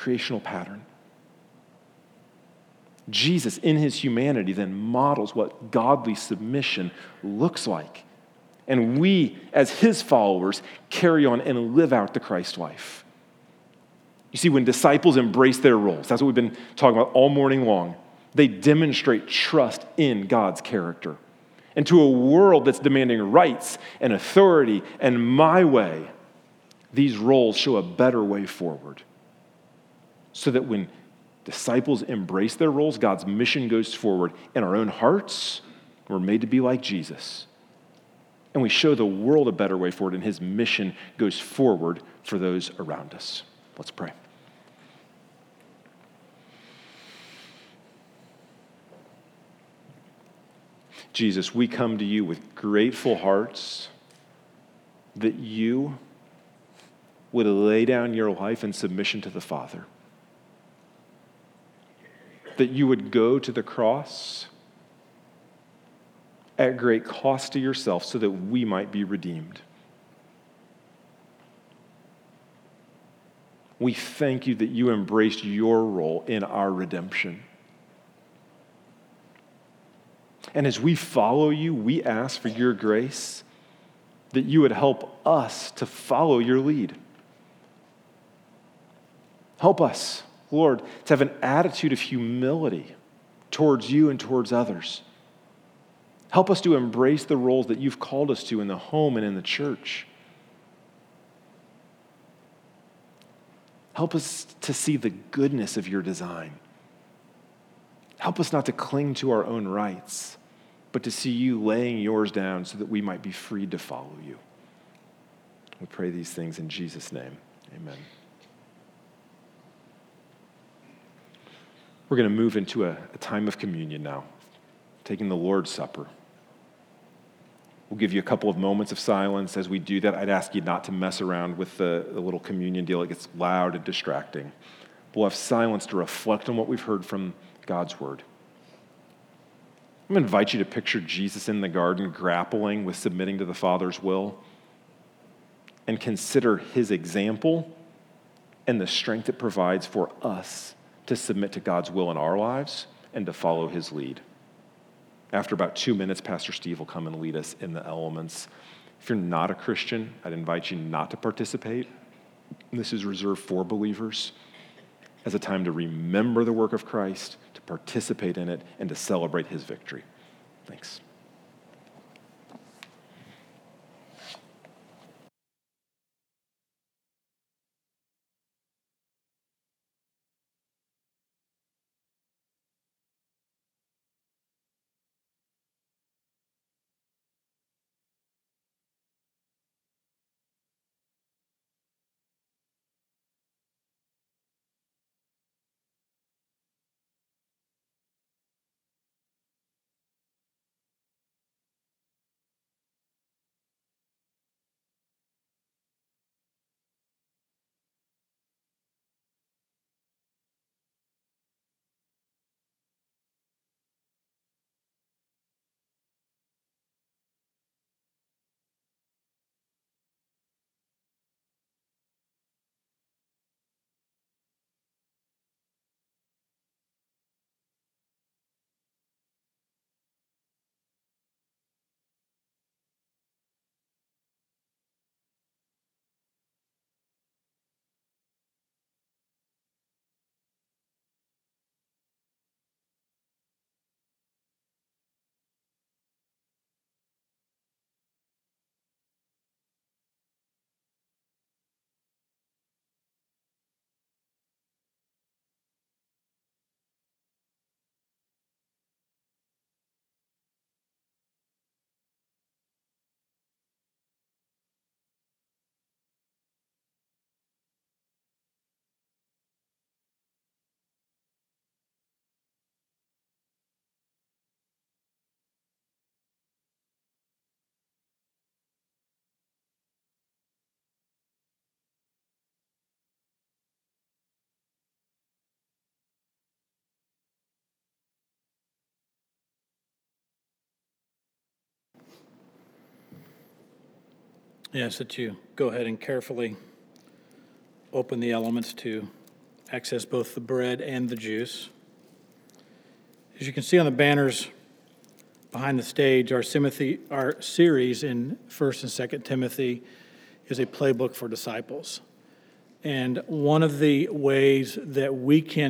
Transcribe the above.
creational pattern. Jesus, in his humanity, then models what godly submission looks like. And we, as his followers, carry on and live out the Christ life. You see, when disciples embrace their roles, that's what we've been talking about all morning long, they demonstrate trust in God's character. And to a world that's demanding rights and authority and my way, these roles show a better way forward. So that when disciples embrace their roles, God's mission goes forward. In our own hearts, we're made to be like Jesus. And we show the world a better way forward, and his mission goes forward for those around us. Let's pray. Jesus, we come to you with grateful hearts that you would lay down your life in submission to the Father. That you would go to the cross at great cost to yourself so that we might be redeemed. We thank you that you embraced your role in our redemption. And as we follow you, we ask for your grace that you would help us to follow your lead. Help us, Lord, to have an attitude of humility towards you and towards others. Help us to embrace the roles that you've called us to in the home and in the church. Help us to see the goodness of your design. Help us not to cling to our own rights, but to see you laying yours down so that we might be freed to follow you. We pray these things in Jesus' name. Amen. We're going to move into a, a time of communion now, taking the Lord's Supper. We'll give you a couple of moments of silence as we do that. I'd ask you not to mess around with the, the little communion deal, it gets loud and distracting. We'll have silence to reflect on what we've heard from God's word. I'm going to invite you to picture Jesus in the garden grappling with submitting to the Father's will and consider his example and the strength it provides for us to submit to God's will in our lives and to follow his lead. After about two minutes, Pastor Steve will come and lead us in the elements. If you're not a Christian, I'd invite you not to participate. This is reserved for believers as a time to remember the work of Christ, to participate in it, and to celebrate his victory. Thanks. Yes, that you go ahead and carefully open the elements to access both the bread and the juice. As you can see on the banners behind the stage, our, Timothy, our series in 1st and 2nd Timothy is a playbook for disciples. And one of the ways that we can